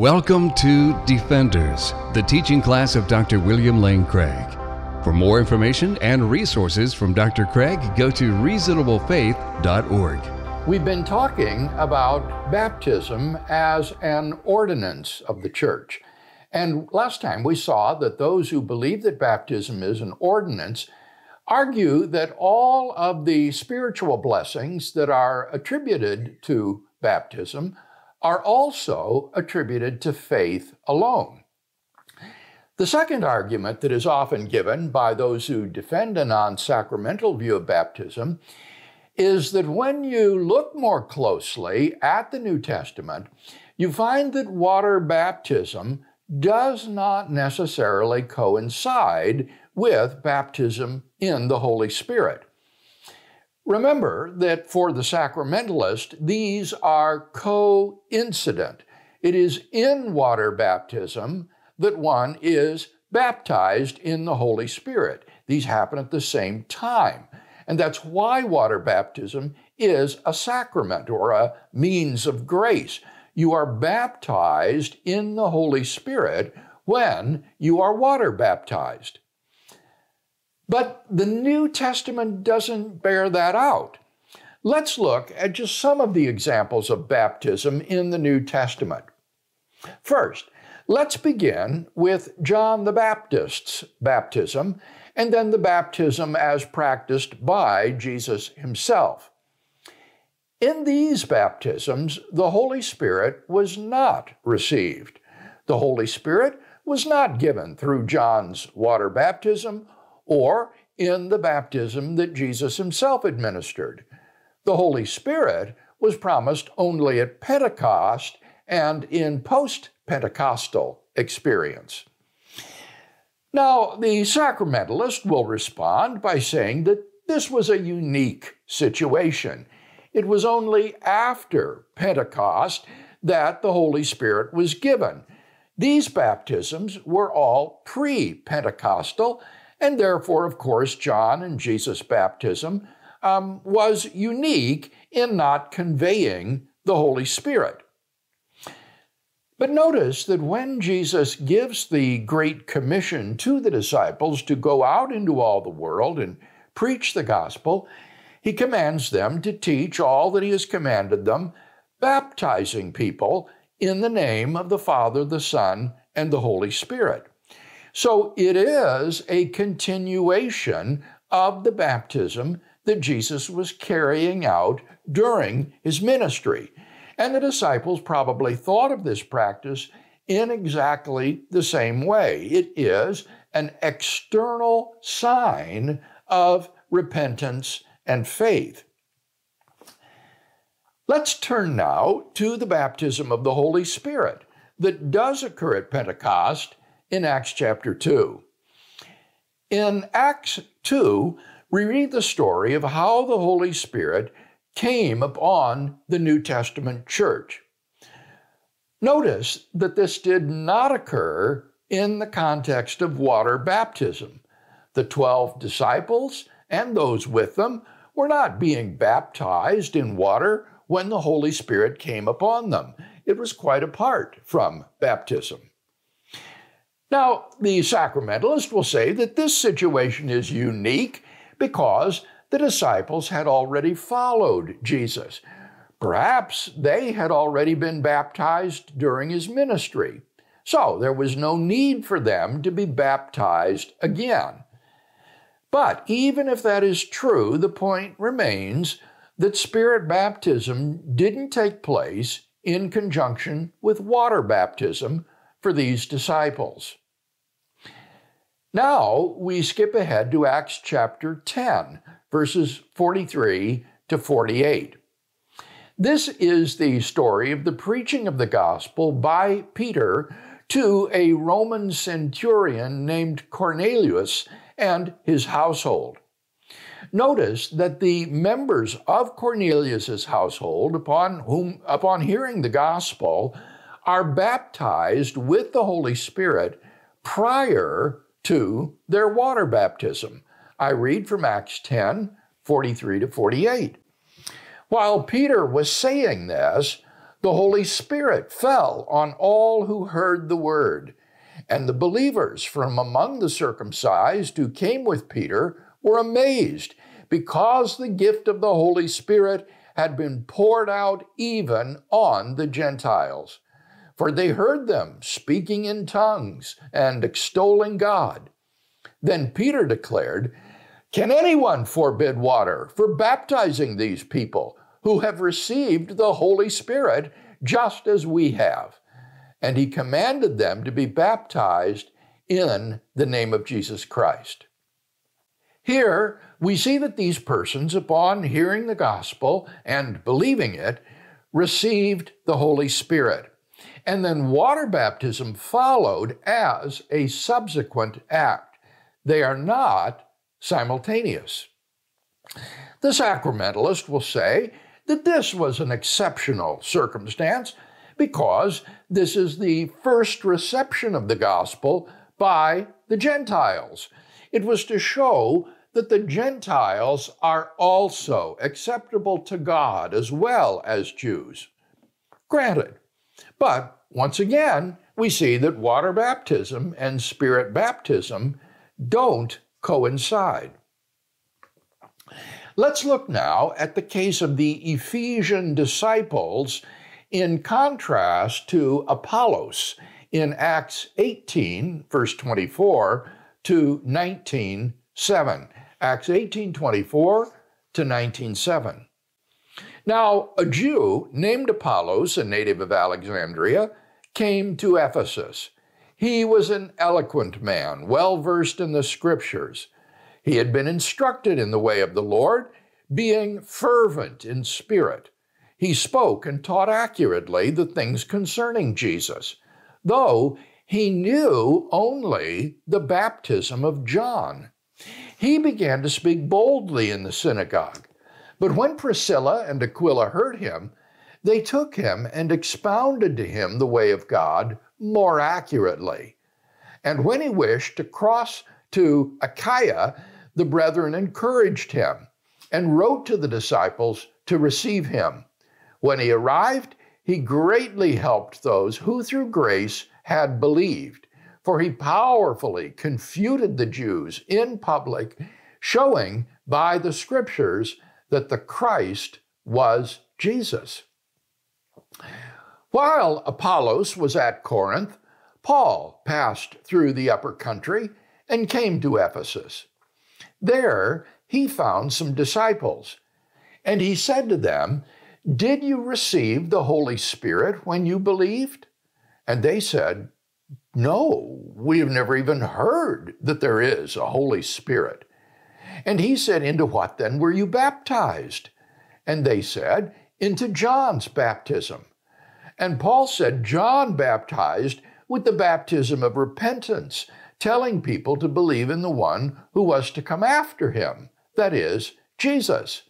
Welcome to Defenders, the teaching class of Dr. William Lane Craig. For more information and resources from Dr. Craig, go to reasonablefaith.org. We've been talking about baptism as an ordinance of the church. And last time we saw that those who believe that baptism is an ordinance argue that all of the spiritual blessings that are attributed to baptism are also attributed to faith alone. The second argument that is often given by those who defend a non sacramental view of baptism is that when you look more closely at the New Testament, you find that water baptism does not necessarily coincide with baptism in the Holy Spirit. Remember that for the sacramentalist, these are coincident. It is in water baptism that one is baptized in the Holy Spirit. These happen at the same time. And that's why water baptism is a sacrament or a means of grace. You are baptized in the Holy Spirit when you are water baptized. But the New Testament doesn't bear that out. Let's look at just some of the examples of baptism in the New Testament. First, let's begin with John the Baptist's baptism and then the baptism as practiced by Jesus himself. In these baptisms, the Holy Spirit was not received. The Holy Spirit was not given through John's water baptism or in the baptism that Jesus himself administered. The Holy Spirit was promised only at Pentecost and in post Pentecostal experience. Now, the sacramentalist will respond by saying that this was a unique situation. It was only after Pentecost that the Holy Spirit was given. These baptisms were all pre Pentecostal and therefore, of course, John and Jesus' baptism um, was unique in not conveying the Holy Spirit. But notice that when Jesus gives the Great Commission to the disciples to go out into all the world and preach the gospel, he commands them to teach all that he has commanded them, baptizing people in the name of the Father, the Son, and the Holy Spirit. So it is a continuation of the baptism that Jesus was carrying out during his ministry. And the disciples probably thought of this practice in exactly the same way. It is an external sign of repentance and faith. Let's turn now to the baptism of the Holy Spirit that does occur at Pentecost in Acts chapter 2. In Acts 2, we read the story of how the Holy Spirit came upon the New Testament church. Notice that this did not occur in the context of water baptism. The 12 disciples and those with them were not being baptized in water when the Holy Spirit came upon them. It was quite apart from baptism. Now, the sacramentalist will say that this situation is unique because the disciples had already followed Jesus. Perhaps they had already been baptized during his ministry, so there was no need for them to be baptized again. But even if that is true, the point remains that spirit baptism didn't take place in conjunction with water baptism for these disciples. Now we skip ahead to Acts chapter 10, verses 43 to 48. This is the story of the preaching of the gospel by Peter to a Roman centurion named Cornelius and his household. Notice that the members of Cornelius's household, upon whom upon hearing the gospel, are baptized with the Holy Spirit prior to their water baptism. I read from Acts 10 43 to 48. While Peter was saying this, the Holy Spirit fell on all who heard the word. And the believers from among the circumcised who came with Peter were amazed because the gift of the Holy Spirit had been poured out even on the Gentiles. For they heard them speaking in tongues and extolling God. Then Peter declared, Can anyone forbid water for baptizing these people who have received the Holy Spirit just as we have? And he commanded them to be baptized in the name of Jesus Christ. Here, we see that these persons, upon hearing the gospel and believing it, received the Holy Spirit. And then water baptism followed as a subsequent act. They are not simultaneous. The sacramentalist will say that this was an exceptional circumstance because this is the first reception of the gospel by the Gentiles. It was to show that the Gentiles are also acceptable to God as well as Jews. Granted. But once again, we see that water baptism and spirit baptism don't coincide. Let's look now at the case of the Ephesian disciples in contrast to Apollos in Acts 18, verse 24 to 19, 7. Acts 18 24 to 19 7. Now, a Jew named Apollos, a native of Alexandria, came to Ephesus. He was an eloquent man, well versed in the scriptures. He had been instructed in the way of the Lord, being fervent in spirit. He spoke and taught accurately the things concerning Jesus, though he knew only the baptism of John he began to speak boldly in the synagogue. But when Priscilla and Aquila heard him, they took him and expounded to him the way of God more accurately. And when he wished to cross to Achaia, the brethren encouraged him and wrote to the disciples to receive him. When he arrived, he greatly helped those who through grace had believed for he powerfully confuted the Jews in public, showing by the scriptures that the Christ was Jesus. While Apollos was at Corinth, Paul passed through the upper country and came to Ephesus. There he found some disciples, and he said to them, Did you receive the Holy Spirit when you believed? And they said, no, we have never even heard that there is a Holy Spirit. And he said, Into what then were you baptized? And they said, Into John's baptism. And Paul said, John baptized with the baptism of repentance, telling people to believe in the one who was to come after him, that is, Jesus.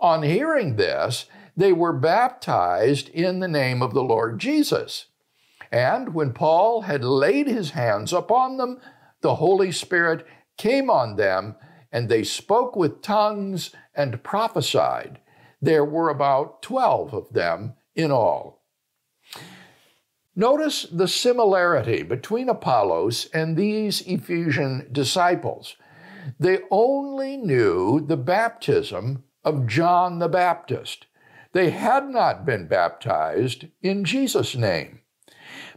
On hearing this, they were baptized in the name of the Lord Jesus. And when Paul had laid his hands upon them, the Holy Spirit came on them, and they spoke with tongues and prophesied. There were about 12 of them in all. Notice the similarity between Apollos and these Ephesian disciples. They only knew the baptism of John the Baptist. They had not been baptized in Jesus' name.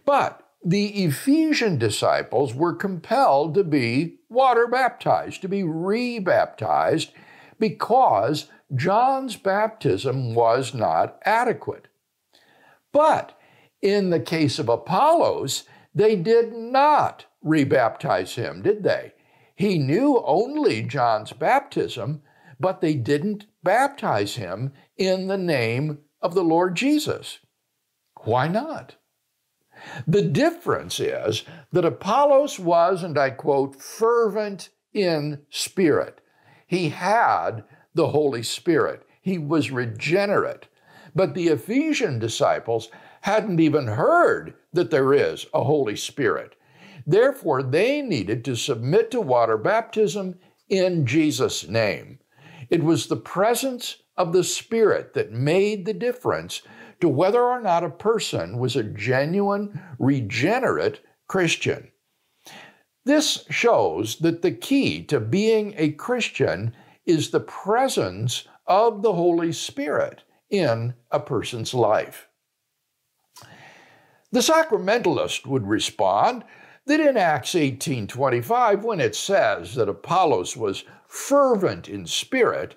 But the Ephesian disciples were compelled to be water baptized, to be rebaptized, because John's baptism was not adequate. But in the case of Apollos, they did not rebaptize him, did they? He knew only John's baptism, but they didn't baptize him in the name of the Lord Jesus. Why not? The difference is that Apollos was, and I quote, fervent in spirit. He had the Holy Spirit, he was regenerate. But the Ephesian disciples hadn't even heard that there is a Holy Spirit. Therefore, they needed to submit to water baptism in Jesus' name. It was the presence of the Spirit that made the difference to whether or not a person was a genuine, regenerate Christian. This shows that the key to being a Christian is the presence of the Holy Spirit in a person's life. The sacramentalist would respond that in Acts 18:25 when it says that Apollos was fervent in spirit,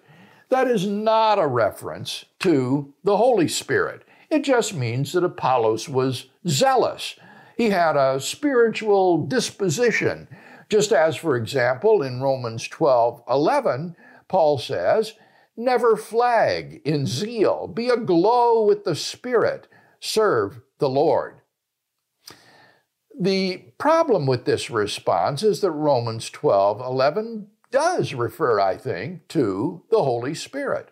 that is not a reference to the Holy Spirit. It just means that Apollos was zealous. He had a spiritual disposition, just as, for example, in Romans 12 11, Paul says, Never flag in zeal, be aglow with the Spirit, serve the Lord. The problem with this response is that Romans 12 11 does refer, I think, to the Holy Spirit.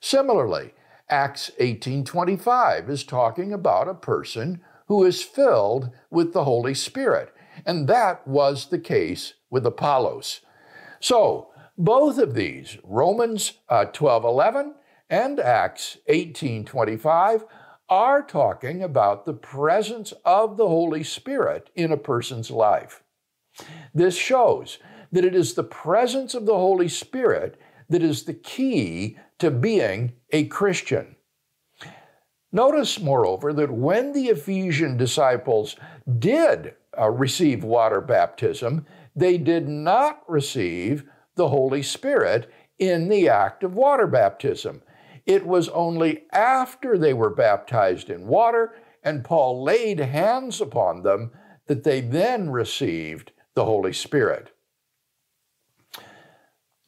Similarly, Acts 18:25 is talking about a person who is filled with the Holy Spirit, and that was the case with Apollos. So, both of these, Romans 12:11 uh, and Acts 18:25, are talking about the presence of the Holy Spirit in a person's life. This shows that it is the presence of the Holy Spirit that is the key to being a Christian. Notice, moreover, that when the Ephesian disciples did uh, receive water baptism, they did not receive the Holy Spirit in the act of water baptism. It was only after they were baptized in water and Paul laid hands upon them that they then received the Holy Spirit.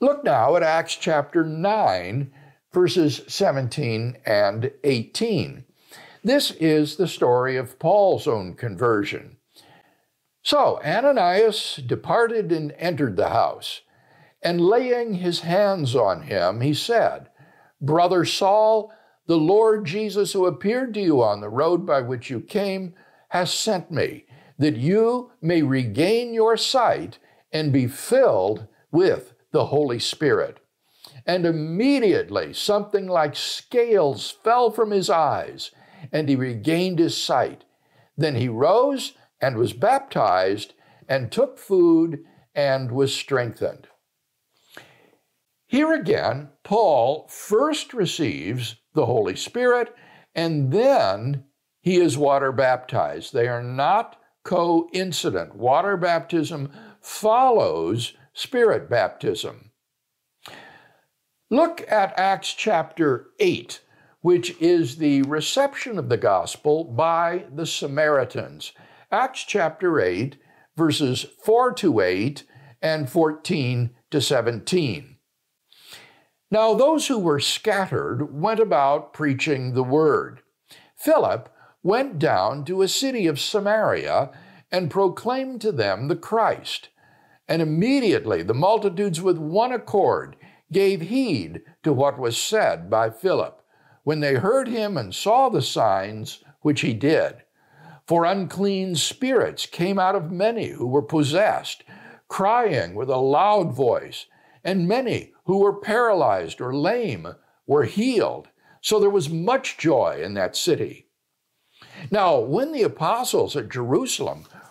Look now at Acts chapter 9, verses 17 and 18. This is the story of Paul's own conversion. So Ananias departed and entered the house, and laying his hands on him, he said, Brother Saul, the Lord Jesus, who appeared to you on the road by which you came, has sent me, that you may regain your sight and be filled with the Holy Spirit. And immediately something like scales fell from his eyes, and he regained his sight. Then he rose and was baptized, and took food and was strengthened. Here again, Paul first receives the Holy Spirit and then he is water baptized. They are not coincident. Water baptism follows Spirit baptism. Look at Acts chapter 8, which is the reception of the gospel by the Samaritans. Acts chapter 8, verses 4 to 8 and 14 to 17. Now, those who were scattered went about preaching the word. Philip went down to a city of Samaria and proclaimed to them the Christ. And immediately the multitudes with one accord gave heed to what was said by Philip when they heard him and saw the signs which he did. For unclean spirits came out of many who were possessed, crying with a loud voice, and many who were paralyzed or lame were healed. So there was much joy in that city. Now, when the apostles at Jerusalem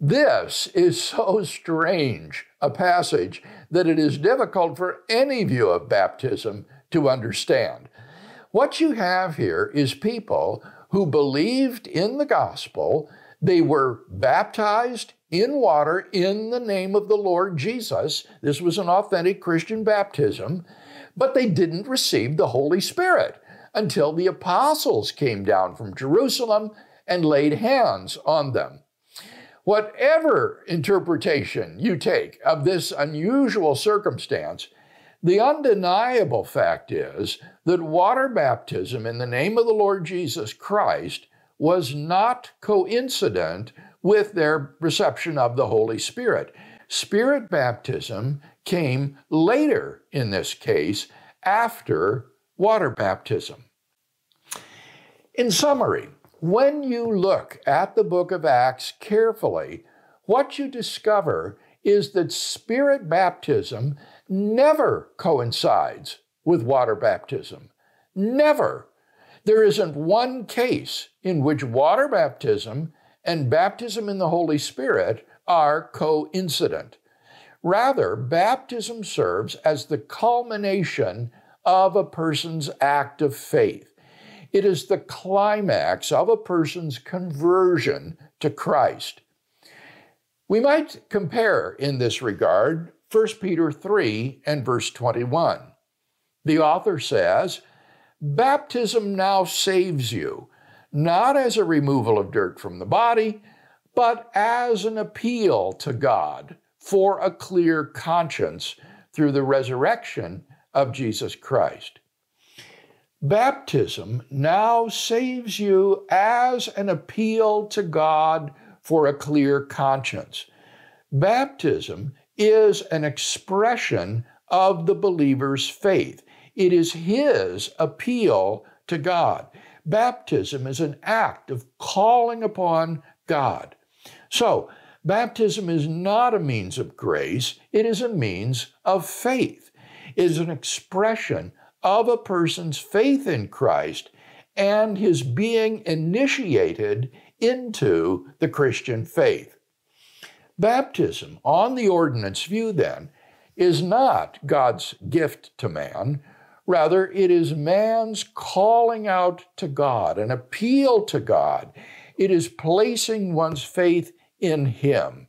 This is so strange a passage that it is difficult for any view of baptism to understand. What you have here is people who believed in the gospel, they were baptized in water in the name of the Lord Jesus. This was an authentic Christian baptism, but they didn't receive the Holy Spirit until the apostles came down from Jerusalem and laid hands on them. Whatever interpretation you take of this unusual circumstance, The undeniable fact is that water baptism in the name of the Lord Jesus Christ was not coincident with their reception of the Holy Spirit. Spirit baptism came later in this case after water baptism. In summary, when you look at the book of Acts carefully, what you discover is that Spirit baptism never coincides with water baptism. Never. There isn't one case in which water baptism and baptism in the Holy Spirit are coincident. Rather, baptism serves as the culmination of a person's act of faith. It is the climax of a person's conversion to Christ. We might compare in this regard 1 Peter 3 and verse 21. The author says, Baptism now saves you, not as a removal of dirt from the body, but as an appeal to God for a clear conscience through the resurrection of Jesus Christ. Baptism now saves you as an appeal to God for a clear conscience. Baptism is an expression of the believer's faith. It is his appeal to God. Baptism is an act of calling upon God. So, baptism is not a means of grace, it is a means of faith. It is an expression of a person's faith in Christ and his being initiated into the Christian faith. Baptism, on the ordinance view, then, is not God's gift to man. Rather, it is man's calling out to God, an appeal to God. It is placing one's faith in Him.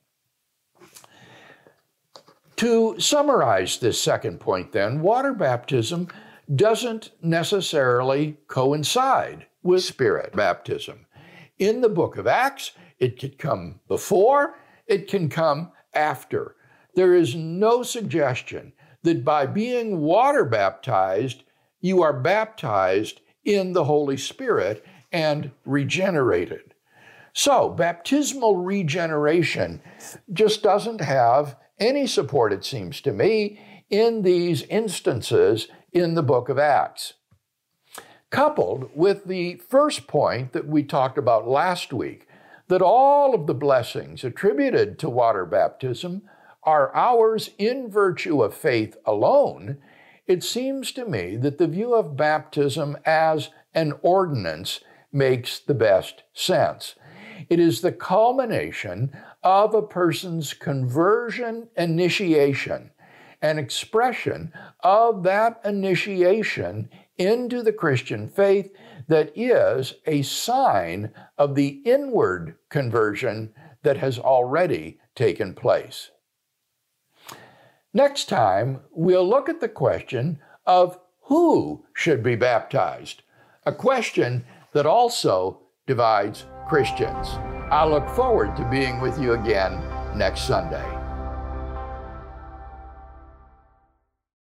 To summarize this second point, then, water baptism doesn't necessarily coincide with Spirit baptism. In the book of Acts, it could come before, it can come after. There is no suggestion that by being water baptized, you are baptized in the Holy Spirit and regenerated. So, baptismal regeneration just doesn't have any support, it seems to me, in these instances in the book of Acts. Coupled with the first point that we talked about last week, that all of the blessings attributed to water baptism are ours in virtue of faith alone, it seems to me that the view of baptism as an ordinance makes the best sense. It is the culmination of a person's conversion initiation, an expression of that initiation into the Christian faith that is a sign of the inward conversion that has already taken place. Next time, we'll look at the question of who should be baptized, a question that also divides Christians. I look forward to being with you again next Sunday.